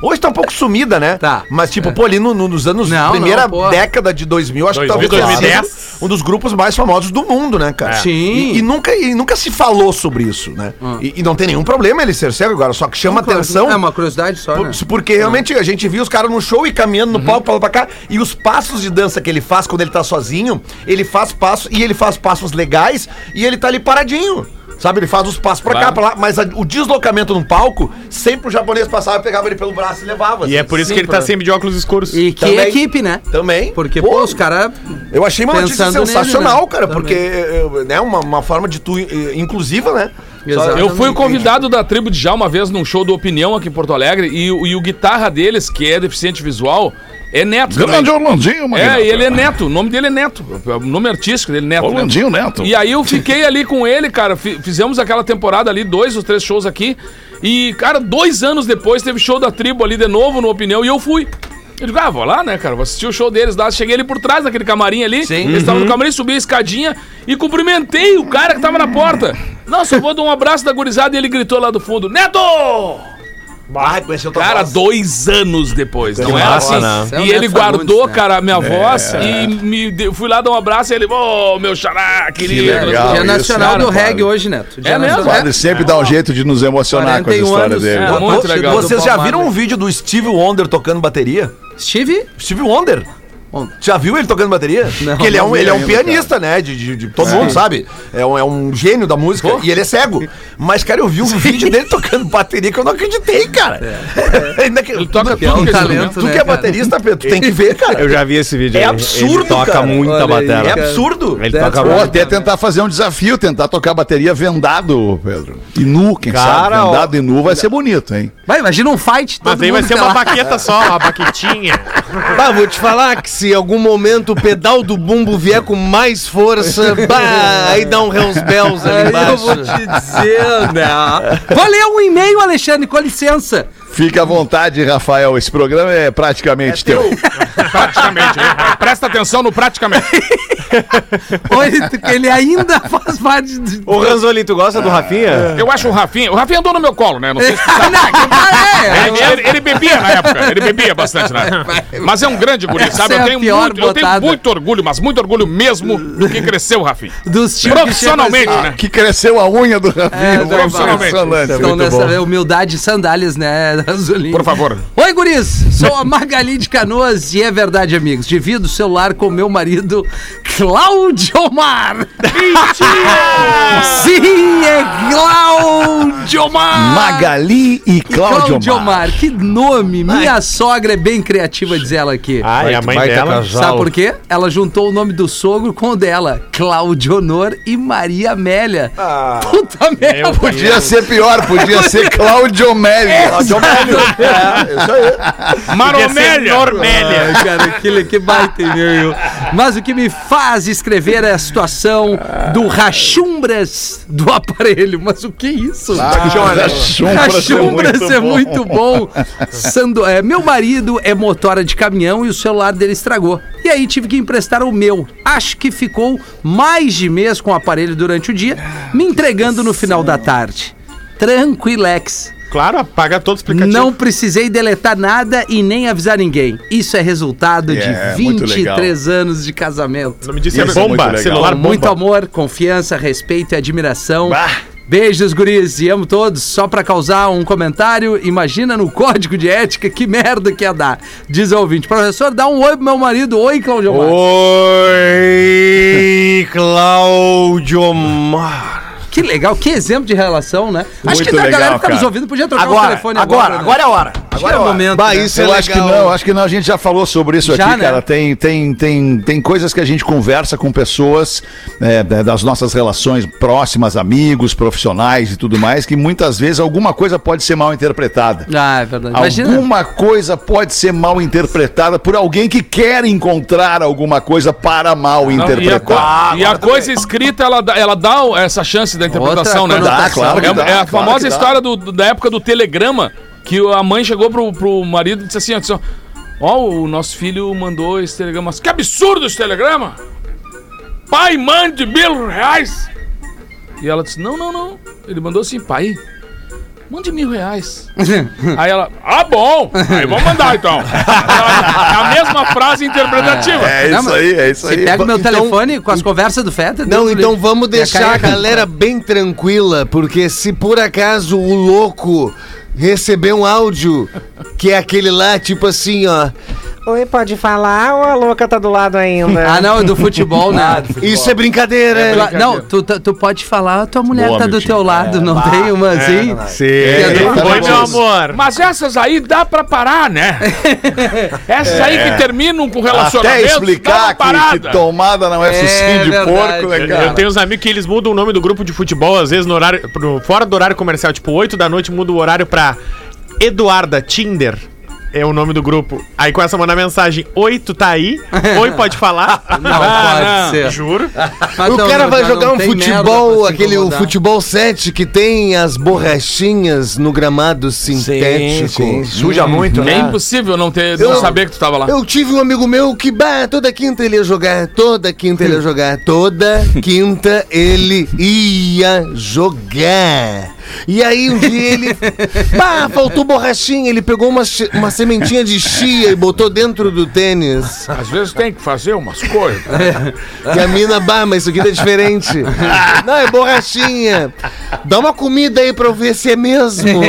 Hoje tá um pouco sumida, né? Tá. Mas, tipo, pô, ali no- no- nos anos. Não, primeira não, década de 2000, acho que 2000, talvez tenha 2010. sido um dos grupos mais famosos do mundo, né, cara? Sim. E, e nunca, e nunca se falou sobre isso, né? E, e não tem nenhum problema ele ser cego agora, só que chama atenção. É uma curiosidade só, né? Por- Porque realmente a gente viu os caras no show e caminhando no palco pra lá pra cá. E os passos de dança que ele faz quando ele tá sozinho, ele faz passos e ele faz passos legais e ele tá ali paradinho. Sabe, ele faz os passos pra cá, Claro. pra lá, mas a- o deslocamento no palco, sempre o japonês passava, pegava ele pelo braço e levava. E é assim. por isso Sim, que ele tá sempre de óculos escuros. E que Também. equipe, né? Também. Porque, Pô, pô, os caras. Eu achei uma notícia sensacional, nele, né? cara, Também. porque é, né, uma, uma forma de tu eh, inclusiva, né? Exato. Eu fui o convidado da tribo de Já uma vez num show do Opinião aqui em Porto Alegre e, o- e o guitarra deles, que é deficiente visual, é neto também. Grande Orlandinho, Magnata. É, e ele é neto, o nome dele é Neto. O nome artístico dele é Neto. né? Orlandinho Neto. E aí eu fiquei ali com ele, cara. fi- Fizemos aquela temporada ali, dois ou três shows aqui. E, cara, dois anos depois teve show da tribo ali de novo no Opinião e eu fui. Eu digo, ah, vou lá, né, cara? Vou assistir o show deles lá. Cheguei ali por trás daquele camarim ali. Sim. Eles estavam no camarim, subi a escadinha e cumprimentei o cara que tava na porta. Não, só vou dar um abraço da gurizada e ele gritou lá do fundo: Neto! Ah, tua Cara, voz. dois anos depois. Não é massa, assim. né? Isso é E ele Neto guardou, né? cara, a minha voz e me deu- fui lá dar um abraço e ele, ô, meu xará, querido. legal. Dia isso, Nacional cara, do Reggae hoje, Neto. Dia É mesmo? O Padre sempre dá um jeito de nos emocionar com as 41 histórias anos. dele. É, muito legal. Vocês já viram um vídeo do Steve Wonder tocando bateria? Steve? Steve Wonder. Já viu ele tocando bateria? Não, Porque ele é um, ele é um ainda, pianista, né? De, de- de- todo mundo sabe. É um, é um gênio da música. E ele é cego. Mas, cara, eu vi um vídeo dele tocando bateria que eu não acreditei, cara. Que, Ele toca É um tudo é talento, instrumento. Tu né, que é cara? baterista, Pedro, tu tem que ver, cara. Eu já vi esse vídeo É absurdo, Ele toca cara. muita bateria. É cara. absurdo. Ele That's toca Ou right. até tentar fazer um desafio, tentar tocar bateria vendado, Pedro. E nu, quem Cara, sabe? ó. Vendado e nu vai ser bonito, hein? Vai, imagina um fight. Mas aí vai ser uma baqueta só, uma baquetinha. Bah, vou te falar que se em algum momento o pedal do bumbo vier com mais força, bah, aí dá um Hells Bells ali Aí eu embaixo. vou te dizer, né? Vou ler um e-mail, Alexandre, com licença. Fica à vontade, Rafael. Esse programa é praticamente teu. Praticamente, né? Presta atenção no praticamente. Ou ele, ele ainda faz parte de... Ô, Ranzoli, tu gosta do Rafinha? Eu acho o Rafinha. O Rafinha andou no meu colo, né? Não sei se tu Ah, não, que é? Ele, ele- ele bebia na época, ele bebia bastante na época. Mas é um grande guri, sabe? É Eu a tenho, muito, eu tenho muito orgulho, mas muito orgulho mesmo do que cresceu o Rafinha. Dos times que Profissionalmente, chegam assim, né? Que cresceu a unha do Rafinha. É, profissionalmente. Impressionante. Estão nessa humildade e sandálias, né, Azulinho? Por favor. Oi, guris! Sou a Magali de Canoas e é verdade, amigos. Divido o celular com meu marido, Cláudio Mar. Sim, é Cláudio Mar. Magali e Cláudio Cláudio Mar. Mar. Que nome! Minha sogra é bem criativa, diz ela aqui. Ah, e a mãe dela. casal. Sabe por quê? Ela juntou o nome do sogro com o dela. Cláudio Honor e Maria Amélia. Puta merda! Podia ser pior, podia ser Cláudio Melli. Cláudio Melli. É, isso aí. Maromélia! Normélia. Ai, cara, que, que baita e-mail. Mas o que me faz escrever é a situação do rachumbras do aparelho. Mas o que é isso? Rachumbras é muito bom. Sando, é, meu marido é motora de caminhão e o celular dele estragou. E aí tive que emprestar o meu. Acho que ficou mais de mês com o aparelho durante o dia, me entregando no final da tarde. Tranquilex. Claro, apaga todo o explicativo. Não precisei deletar nada e nem avisar ninguém. Isso é resultado É, de muito 23 anos de casamento. O nome disso é Isso é muito bomba. celular bomba. Muito amor, confiança, respeito e admiração. Beijos, guris, e amo todos. Só pra causar um comentário, imagina no código de ética que merda que ia dar. Diz o ouvinte, professor, dá um oi pro meu marido. Oi, Claudio Mar. Oi, Cláudio Mar. Que legal, que exemplo de relação, né? Acho Muito que a galera legal, que tá nos ouvindo podia trocar o Agora, telefone agora, agora. né? agora é a hora. Acho Agora é é o momento. Bah, né? isso Eu é acho que legal. não, acho que não. A gente já falou sobre isso Já, aqui, né? cara. Tem, tem, tem, tem coisas que a gente conversa com pessoas é, da- das nossas relações próximas, amigos, profissionais e tudo mais, que muitas vezes alguma coisa pode ser mal interpretada. Ah, é verdade. Imagina. Alguma coisa pode ser mal interpretada por alguém que quer encontrar alguma coisa para mal Não, e a, interpretar. co- e a coisa escrita, ela, dá- ela dá essa chance da interpretação, Outra né? Dá, claro que É, dá, é a claro famosa história do- da época do telegrama, que a mãe chegou pro, pro marido e disse assim, ó, disse, ó, ó, o nosso filho mandou esse telegrama. Mas Que absurdo esse telegrama! Pai, mande mil reais! E ela disse, não, não, não. Ele mandou assim, pai, mande mil reais. Aí ela, ah, bom, aí vamos mandar então. É a mesma frase interpretativa. É Não, isso aí, é isso Você aí. pega o meu Então- telefone com as conversas do Feta? Não, Deus então vamos deixar a galera bem tranquila, porque se por acaso o louco receber um áudio que é aquele lá, tipo assim, ó. Oi, pode falar ou a louca tá do lado ainda? Ah, não, é do futebol, né? Isso é brincadeira. Tu- Não, tu, tu, tu pode falar, tua mulher Boa, tá do teu lado, não tem uma assim? Sim. Que é do- Oi, meu amor. Mas essas aí dá pra parar, né? Essas aí que terminam com relacionamento. Até explicar que, que tomada não é, É focinho de porco, né, Eu, cara? eu tenho uns amigos que eles mudam o nome do grupo de futebol, às vezes no horário. pro- fora do horário comercial, tipo 8 da noite, muda o horário pra Eduarda Tinder. É o nome do grupo. Aí começa a mandar mensagem: Oi, tu tá aí? Oi, pode falar? Não pode ser. Juro. Mas O não, cara vai jogar um futebol, aquele o futebol 7 que tem as borrachinhas no gramado sintético. sim. Suja muito, É né? impossível não, ter, não Eu- saber que tu tava lá. Eu tive um amigo meu que, bah, toda quinta ele ia jogar, toda quinta ele ia jogar, toda quinta ele ia jogar. E aí um dia ele, bah, faltou borrachinha, ele pegou uma, uma sementinha de chia e botou dentro do tênis. Às vezes tem que fazer umas coisas. E a mina, bah, mas isso aqui tá diferente. Não, é borrachinha. Dá uma comida aí pra eu ver se é mesmo.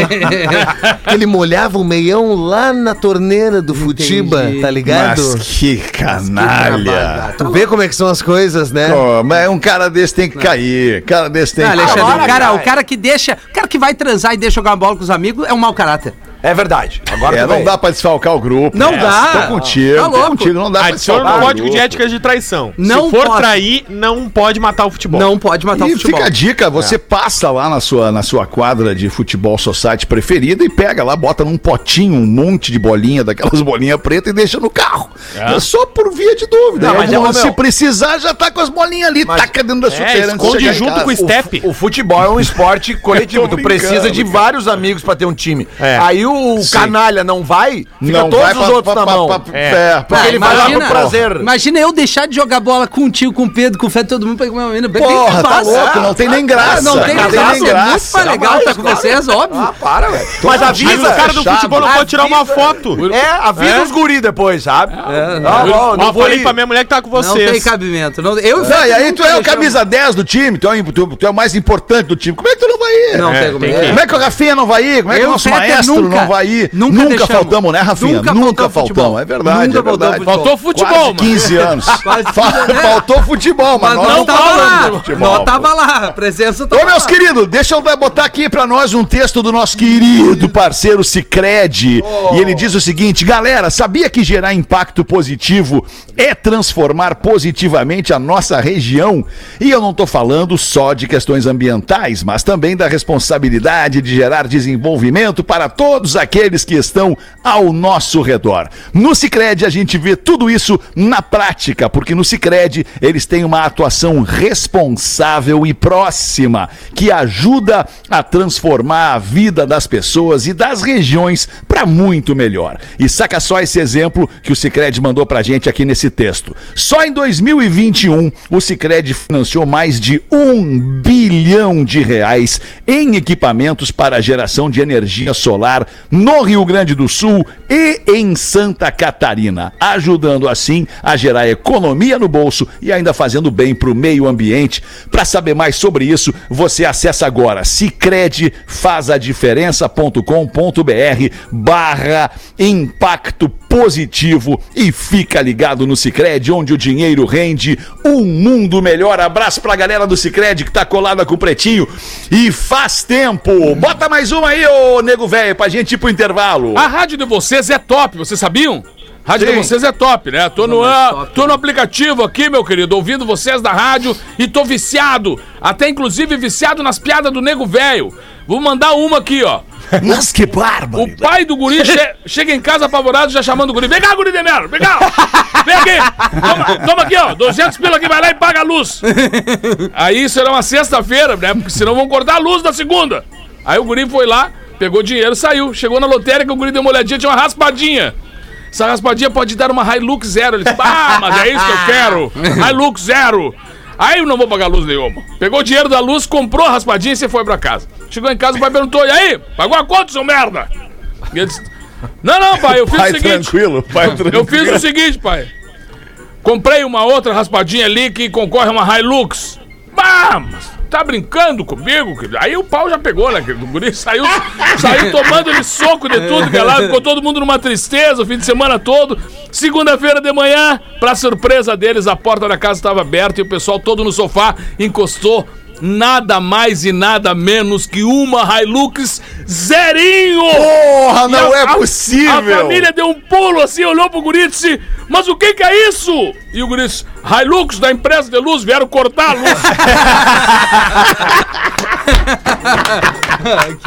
Ele molhava o meião lá na torneira do Futiba, tá ligado? Mas que canalha. Tu vê como é que são as coisas, né? Pô, mas um cara desse tem que cair. cara desse tem Não, que Agora, o cara, cara. o cara que deixa. O cara que vai transar e deixa jogar bola com os amigos é um mau caráter. É verdade. Agora É, não dá pra desfalcar o grupo. Não É, dá. Tô contigo. Tá louco. contigo, não dá pra Adiciona desfalcar no o código de grupo. ética de traição. Não Se for pode. trair, não pode matar o futebol. Não pode matar o E futebol. fica a dica, você passa lá na sua, na sua quadra de futebol society preferida e pega lá, bota num potinho um monte de bolinha, daquelas bolinhas pretas e deixa no carro. É, só por via de dúvida. Não, mas é, se precisar, já tá com as bolinhas ali, taca dentro da chuteira. antes de esconde junto com o step. O futebol é um esporte coletivo. Tu precisa de cara. vários amigos pra ter um time. É. Aí o, o canalha não vai, fica Não todos vai os pra- outros pra- na mão. pra- pra- É. é, Porque Ah, ele vai lá imagina- pro prazer. Imagina eu deixar de jogar bola contigo, com o Pedro, com o Fed, todo mundo pra comer uma menina. Bem Porra, tá louco, não tem nem graça. Ah, não tem Não graça, nem é graça. muito mais legal estar com vocês, óbvio. Ah, para, velho. Mas Mas avisa, o cara do futebol não pode tirar uma foto. É, avisa os guri depois, sabe? É, Ó, não vou falei ir. pra minha mulher que tá com Não tem vocês. cabimento. Não, eu e aí tu é o camisa 10 do time, tu é, o- é mais importante do time. Como é que tu não vai ir? Não É, tem como. é. Como é que o Rafinha não vai ir? Como é que Eu o nosso maestro nunca, não vai ir? nunca Nunca, deixamos. faltamos, né, Rafinha? Nunca Nunca, faltamos. É verdade, Nunca é faltou verdade. futebol. Faltou futebol, Quase mano. 15 anos. Quase Fa- 15 anos. Faltou futebol, Mas mas nós não tava falamos lá. futebol. Não tava lá. A presença tava Ô, meus queridos, deixa eu botar aqui pra nós um texto do nosso querido parceiro Cicred. E ele diz o seguinte: galera, sabia que gerar impacto positivo é transformar positivamente a nossa região? E eu não tô falando só de questões ambientais, mas também da responsabilidade de gerar desenvolvimento para todos aqueles que estão ao nosso redor. No Cicred a gente vê tudo isso na prática, porque no Cicred eles têm uma atuação responsável e próxima que ajuda a transformar a vida das pessoas e das regiões para muito melhor. E saca só esse exemplo que o Cicred mandou pra gente aqui nesse texto. Só em 2021 o Cicred financiou mais de um bilhão de reais em equipamentos para a geração de energia solar no Rio Grande do Sul e em Santa Catarina, ajudando assim a gerar economia no bolso e ainda fazendo bem para o meio ambiente. Para saber mais sobre isso, você acessa agora Cicred faz a diferença.com.br barra impacto positivo e fica ligado no Cicred, onde o dinheiro rende um mundo melhor. Abraço pra galera do Cicred que tá colada com o Pretinho e faz tempo. Bota mais uma aí, ô nego velho, pra gente ir pro intervalo. A rádio de vocês é top, vocês sabiam? A rádio Sim. de vocês é top, né? Tô no, tô no aplicativo aqui, meu querido, ouvindo vocês da rádio e tô viciado. Até inclusive viciado nas piadas do nego velho. Vou mandar uma aqui, ó. Mas que bárbaro. O pai do guri che- chega em casa apavorado, já chamando o guri. Vem cá, guri de merda, vem cá. Vem aqui. Toma, toma aqui, ó. 200 pila aqui, vai lá e paga a luz. Aí será uma sexta-feira, né? Porque senão vão cortar a luz da segunda. Aí o guri foi lá, pegou dinheiro, saiu. Chegou na lotérica, o guri deu uma olhadinha, tinha uma raspadinha. Essa raspadinha pode dar uma Hilux zero. Ele disse, ah, mas é isso que eu quero. Hilux zero. Aí eu não vou pagar luz nenhuma. Pegou o dinheiro da luz, comprou a raspadinha e você foi pra casa. Chegou em casa, o pai perguntou, e aí? Pagou a conta, seu merda? E ele disse, não, não, pai, eu fiz Pai o seguinte. tranquilo, pai tranquilo. Eu fiz o seguinte, pai. Comprei uma outra raspadinha ali que concorre a uma Hilux. Bah, mas tá brincando comigo? querido? Aí o pau já pegou, né? querido? O guri saiu, saiu tomando ele soco de tudo, que é lá, ficou todo mundo numa tristeza o fim de semana todo. Segunda-feira de manhã, pra surpresa deles, a porta da casa estava aberta e o pessoal todo no sofá encostou. Nada mais e nada menos que uma Hilux zerinho! Porra, não E a- é a- possível. A família deu um pulo assim, olhou pro guri e disse: Mas o que que é isso? E o guri disse: Hilux da empresa de luz vieram cortar a luz.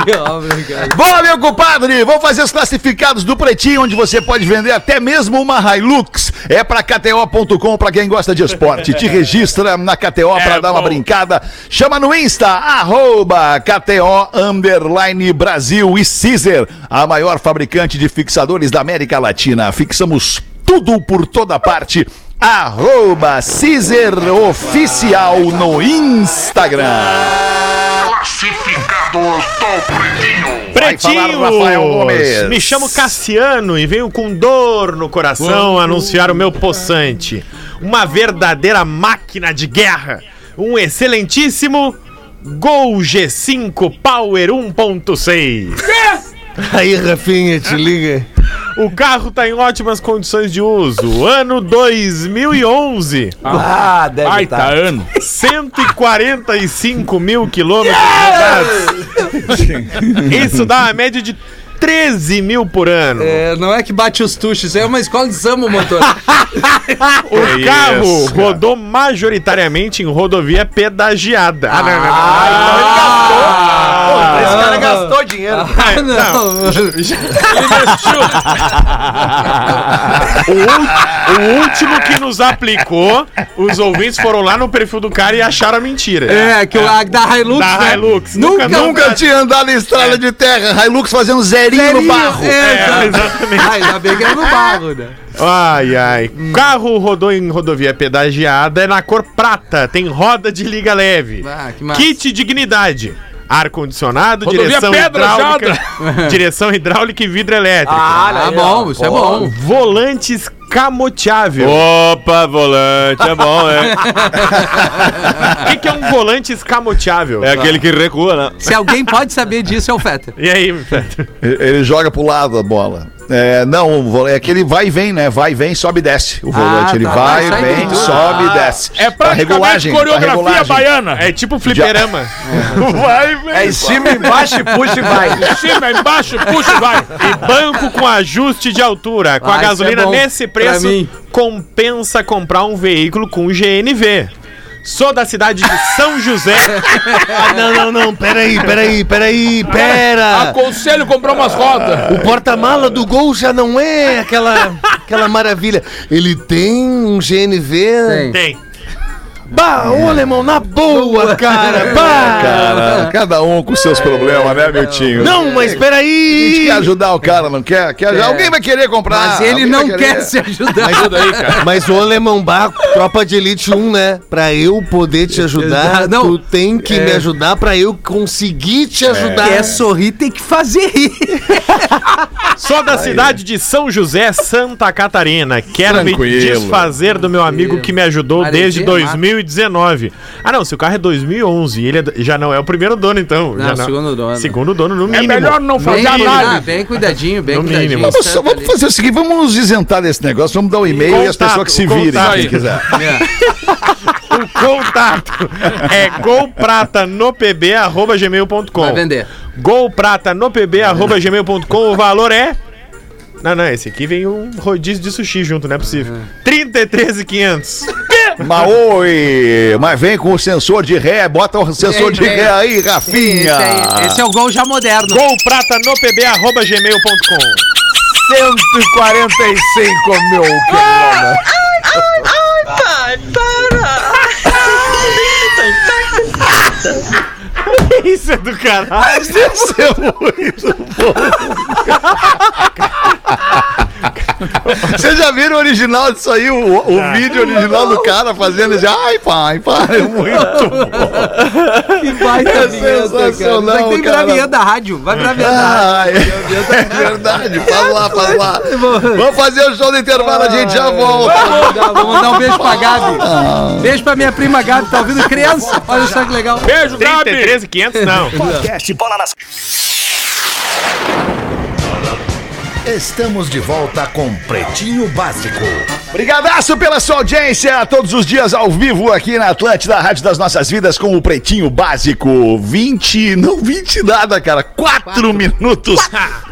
Que obra, cara. Boa, meu compadre! Vamos fazer os classificados do Pretinho, onde você pode vender até mesmo uma Hilux. É pra KTO.com, pra quem gosta de esporte. Te registra na KTO pra É dar uma bom. brincada. Chama no Insta, arroba KTO Underline Brasil e Caesar, a maior fabricante de fixadores da América Latina. Fixamos tudo por toda parte. Arroba Caesar Oficial no Instagram. Vai falar, Rafael Gomes. Me chamo Cassiano e venho com dor no coração anunciar o meu possante. Uma verdadeira máquina de guerra. Um excelentíssimo Gol G5 Power 1.6. Aí, Rafinha, te liga. O carro tá em ótimas condições de uso. Ano 2011. Ah, deve Baita estar. ano. 145 mil quilômetros rodados. Isso dá uma média de 13 mil por ano. É, não é que bate os tuchos, isso aí é uma escola de samba, o motor. O Que carro isso, rodou majoritariamente em rodovia pedagiada. Ah, não, não, não. Ah, então ele gastou. Esse cara gastou dinheiro. Ah, não. O, ul- o último que nos aplicou, os ouvintes foram lá no perfil do cara e acharam a mentira. É, que o a da Hilux, Da né? Hilux. Nunca, Nunca- nunca. Nunca tinha andado em estrada de terra. Hilux fazendo zerinho, no Zerinho, barro. É, É, exatamente. Ah, ainda bem que era no barro, né? Ai, ai. Carro rodou em rodovia pedagiada é na cor prata, tem roda de liga leve. Ah, que massa. Kit dignidade. Ar-condicionado, direção pedra hidráulica, direção hidráulica e vidro elétrico. Ah, bom, isso é bom. Volantes camoteável. Opa, volante, é bom, é. O que, que é um volante escamoteável? É aquele que recua, né? Se alguém pode saber disso, é o Fetter. E aí, Fetter? Ele ele joga pro lado a bola. É, não, é que ele vai e vem, né? Vai e vem, sobe e desce. O volante. Ah, ele tá, vai, aí vem, tudo. sobe e desce. É Pra praticamente pra coreografia regulagem. baiana. É tipo fliperama. Vai, vem. É em cima, embaixo, puxa e vai. Em cima, embaixo, puxa e vai. E banco com ajuste de altura. Com Ah, a isso gasolina é bom nesse pra preço, mim. compensa comprar um veículo com GNV. Sou da cidade de São José. Ah, não, não, não, peraí, peraí, peraí, pera. Aconselho comprar umas rodas. O porta-mala do Gol já não é aquela, aquela maravilha. Ele tem um GNV. Tem. Tem. Bah, ô alemão, na boa, cara. Bah. Cara, cada um com seus problemas, né, Miltinho? Não, mas A gente peraí. quer ajudar o cara, não quer? quer ajudar. Alguém vai querer comprar. Mas ele alguém não quer se ajudar. Ajuda aí, cara. Mas o alemão Bah, tropa de elite 1, né? Pra eu poder te ajudar, Exato. Não, tu tem que me ajudar pra eu conseguir te ajudar. Quer sorrir, tem que fazer rir. Sou da cidade de São José, Santa Catarina. Quero me Tranquilo. desfazer do meu amigo que me ajudou desde massa. 2019. Ah, não, se o carro é 2011 e ele é já não é o primeiro dono, então. Não, já segundo dono. Segundo dono, no É mínimo. melhor não fazer cuidado, análise. bem cuidadinho, bem No cuidadinho. mínimo. Vamos, só- vamos fazer o seguinte, vamos nos isentar desse negócio, vamos dar o e-mail e as pessoas que se virem, quem quiser. O contato é golprata no pb arroba gmail.com. Vai vender. Golprata no pb arroba gmail.com. O valor é. Não, não, esse aqui vem um rodízio de sushi junto, não é possível. 33,500. Mas oi, mas vem com o sensor de ré, bota o sensor de ré aí, Esse, Rafinha. aí- esse é o gol já moderno. Golprata no pb arroba gmail.com. 145 mil quilômetros. Isso é do caralho. Mas isso é muito bom. Vocês já viram o original disso aí? O, o vídeo original do cara fazendo isso? Ai, pai, pai, é muito bom. Que baita É vinheta, cara. sensacional, aqui tem cara. vinheta da rádio. Vai vinheta da rádio. É verdade, faz lá, faz lá. Vamos fazer o show do intervalo, a gente já volta. Vou mandar, um beijo pra Gabi. Beijo pra minha prima Gabi, tá ouvindo? Criança, olha só que legal. Beijo, Gabi. 33,500 não. Podcast Bola nas... Estamos de volta com Pretinho Básico. Brigadaço pela sua audiência, todos os dias ao vivo aqui na Atlântida, Rádio das Nossas Vidas, com o Pretinho Básico. 20, não 20 nada, cara, 4 minutos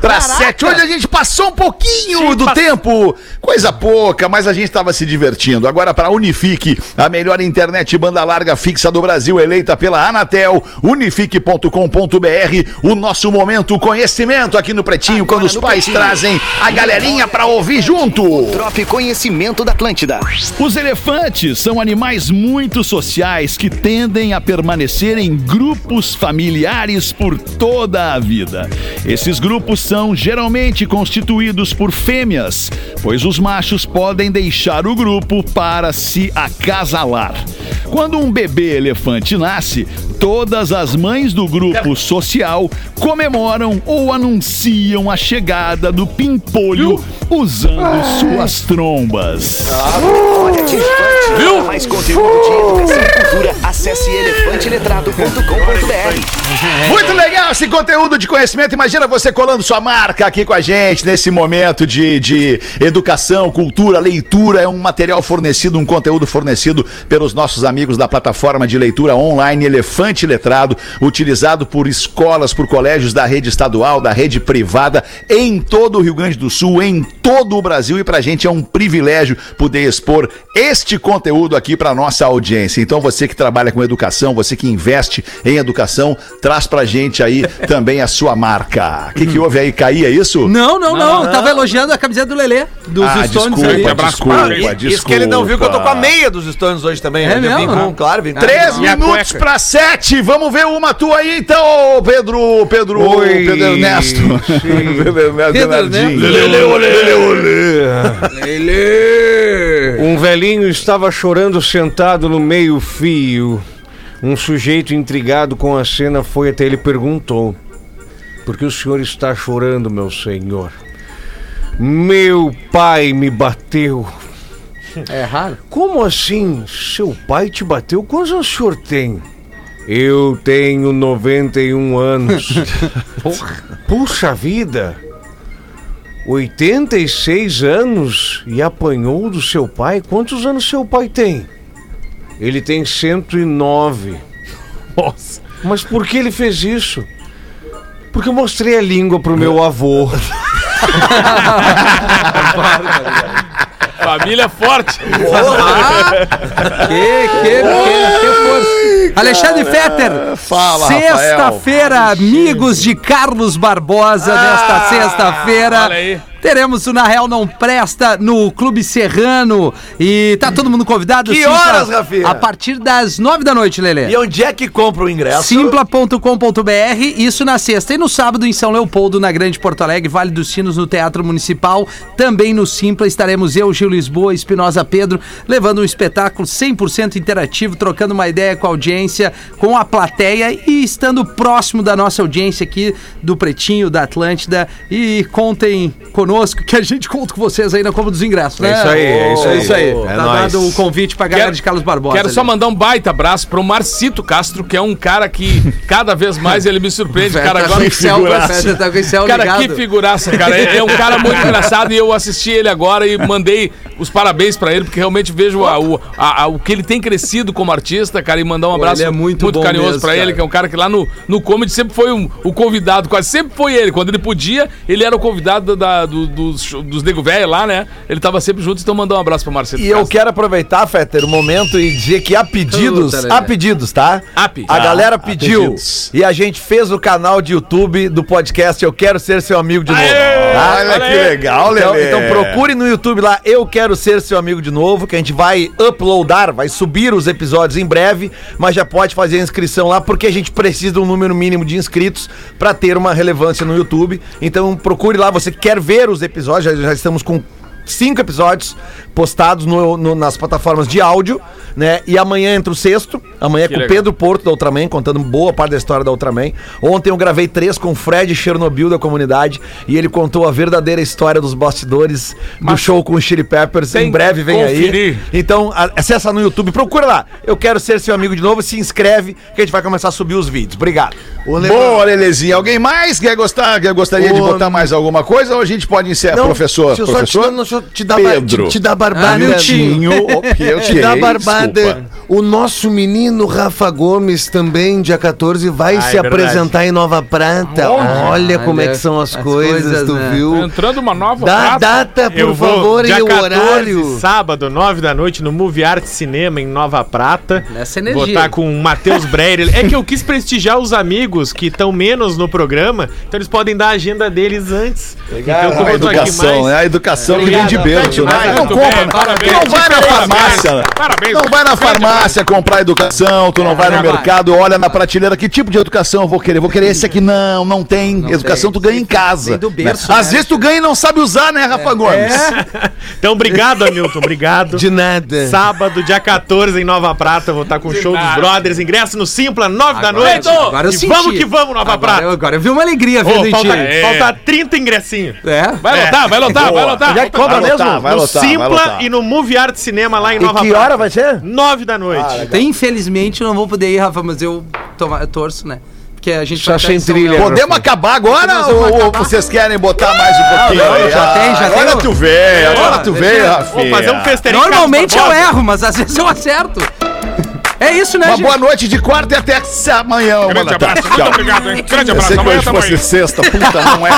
para 7. Hoje a gente passou um pouquinho do tempo, coisa pouca, mas a gente estava se divertindo. Agora para Unifique, a melhor internet banda larga fixa do Brasil, eleita pela Anatel, unifique.com.br, o nosso momento conhecimento aqui no Pretinho, quando os pais Pretinho. trazem a galerinha para ouvir junto. Trope conhecimento da Atlântida. Os elefantes são animais muito sociais que tendem a permanecer em grupos familiares por toda a vida. Esses grupos são geralmente constituídos por fêmeas, pois os machos podem deixar o grupo para se acasalar. Quando um bebê elefante nasce, todas as mães do grupo social comemoram ou anunciam a chegada do pimpolho usando suas trombas. Viu? Mais conteúdo de educação e cultura, acesse elefanteletrado.com.br. Muito legal esse conteúdo de conhecimento. Imagina você colando sua marca aqui com a gente nesse momento de, de educação, cultura, leitura. É um material fornecido, um conteúdo fornecido pelos nossos amigos da plataforma de leitura online Elefante Letrado, utilizado por escolas, por colégios da rede estadual, da rede privada, em todo o Rio Grande do Sul, em todo o Brasil. E pra gente é um privilégio poder expor este conteúdo aqui para nossa audiência. Então você que trabalha com educação, você que investe em educação, traz pra gente aí também a sua marca. O que, que houve aí? Caía isso? Não, não, não. Tava elogiando a camiseta do Lelê, dos Ah, Stones desculpa, ali. desculpa, Ah, desculpa. Isso que ele não viu que eu tô com a meia dos Stones hoje também. É né? Eu vim mesmo? com, claro, vim com Três E minutos pra sete. Vamos ver uma tua aí, então, Pedro. Pedro. Oi. Pedro Ernesto. Pedro Ernesto. Pedro Bernardinho. Um velhinho estava chorando sentado no meio-fio. Um sujeito intrigado com a cena foi até ele e perguntou: Por que o senhor está chorando, meu senhor? Meu pai me bateu. É raro. Como assim? Seu pai te bateu? Quantos anos o senhor tem? Eu tenho 91 anos. Puxa vida! 86 anos e apanhou do seu pai? Quantos anos seu pai tem? Ele tem 109. Nossa. Mas por que ele fez isso? Porque eu mostrei a língua pro meu avô. Família forte. Que, que, que, que força. Alexandre Fetter. Fala, Sexta-feira, amigos de Carlos Barbosa, nesta sexta-feira. olha aí. Teremos o Na Real Não Presta no Clube Serrano. E tá todo mundo convidado? Que Simpla- horas, Rafinha? A partir das nove da noite, Lelê. E onde é que compra o ingresso? Simpla.com.br, isso na sexta. E no sábado em São Leopoldo, na Grande Porto Alegre, Vale dos Sinos, no Teatro Municipal. Também no Simpla estaremos eu, Gil Lisboa, Espinosa Pedro, levando um espetáculo 100% interativo, trocando uma ideia com a audiência, com a plateia e estando próximo da nossa audiência aqui do Pretinho, da Atlântida. E contem conosco, que a gente conta com vocês aí na compra dos ingressos, né? É isso aí, é isso aí. É isso aí. É tá nóis. dado o convite pra galera Quero- de Carlos Barbosa. Quero só ali. mandar um baita abraço pro Marcito Castro, que é um cara que cada vez mais ele me surpreende. Cara, Tá agora Excel, figuraça. tá Cara, ligado. que figuraça, cara. É, é um cara muito engraçado e eu assisti ele agora e mandei os parabéns pra ele, porque realmente vejo a- o, a- a- o que ele tem crescido como artista, cara, e mandar um abraço ele é muito bom carinhoso mesmo, pra ele, que é um cara que lá no, no comedy sempre foi um- o convidado, quase sempre foi ele. Quando ele podia, ele era o convidado da, do- dos, dos Nego Velho lá, né? Ele tava sempre junto, então mandar um abraço pro Marcito E eu quero aproveitar, Fetter, o momento e dizer que há pedidos, há pedidos, tá? Pe- A galera pediu pedidos. e a gente fez o canal de YouTube do podcast Eu Quero Ser Seu Amigo de Novo. Aê! Tá? Olha que legal, Então, Lelê. então procure no YouTube lá Eu Quero Ser Seu Amigo de Novo, que a gente vai uploadar, vai subir os episódios em breve, mas já pode fazer a inscrição lá, porque a gente precisa de um número mínimo de inscritos para ter uma relevância no YouTube. Então procure lá, você quer ver os episódios, já, já estamos com cinco episódios postados no- no- nas plataformas de áudio, né? E amanhã entra o sexto, amanhã é com o. Pedro Porto da Ultraman, contando boa parte da história da Ultraman. Ontem eu gravei três com o Fred Chernobyl da comunidade e ele contou a verdadeira história dos bastidores do show com o Chili Peppers. Em breve vem que aí. conferir. Então, acessa no YouTube, procura lá. Eu quero ser seu amigo de novo, se inscreve que a gente vai começar a subir os vídeos. Obrigado. Ô, Boa, Lelezinho. Alguém mais quer gostar, quer gostaria de Ô, botar mais alguma coisa ou a gente pode encerrar, Não, professor? eu só te, professor? Dar- deixa eu te dar, Pedro. te, te dar barbada. Ah, Miltinho. ok, Te dá ok, barbada. desculpa. O nosso menino Rafa Gomes também, dia 14, vai Ah, se é apresentar em Nova Prata. Olha como é que são as, as coisas, coisas, tu né? viu? Entrando uma nova Dá data, por Eu vou favor, e o 14, horário. sábado, 9 da noite, no Movie Art Cinema, em Nova Prata. Nessa Vou energia. estar com o Matheus Breyer. É que eu quis prestigiar os amigos que estão menos no programa, então eles podem dar a agenda deles antes. Então, como A educação, né? A educação que vem de berço, né? Não compra, bem, né? parabéns. Não vai na Parabéns, farmácia. parabéns. Não vai na farmácia comprar educação, tu não vai no não vai. mercado, olha na prateleira, que tipo de educação eu vou querer? Vou querer esse aqui. Não, não tem. educação tem. tu ganha em casa. Do berço, né? Às né? vezes tu ganha e não sabe usar, né, Rafa Gomes? Então, obrigado, Hamilton. Obrigado. De nada. Sábado, dia 14, em Nova Prata, vou estar com o show dos nada. brothers. Ingresso no Simpla, 9 da Agora- noite. agora eu e senti. vamos que vamos, Nova Agora Prata. eu, agora eu vi uma alegria vendo em falta, ti. falta 30 ingressinhos. É? Vai lotar, vai lotar, vai lotar. Onde é que Vai lotar, mesmo? vai no lotar, vai Simpla lotar. e no Movie Art Cinema lá em Nova que Prata. hora vai ser? 9 da noite. Então, Infelizmente eu não vou poder ir, Rafa, mas eu, toma- eu torço, né? Porque a gente em São trilha. Podemos acabar agora Nós ou, vamos ou acabar. vocês querem botar mais um pouquinho? não, aí? já Ah, tem, já agora tem o- tu veio, agora tu Vou Rafinha. fazer um festeirinho. Normalmente eu erro, mas às vezes eu acerto. É isso, né, Uma gente? boa noite de quarta e até amanhã. Grande abraço, muito obrigado, hein? Grande Eu abraço, sei que amanhã fosse sexta, puta, não é.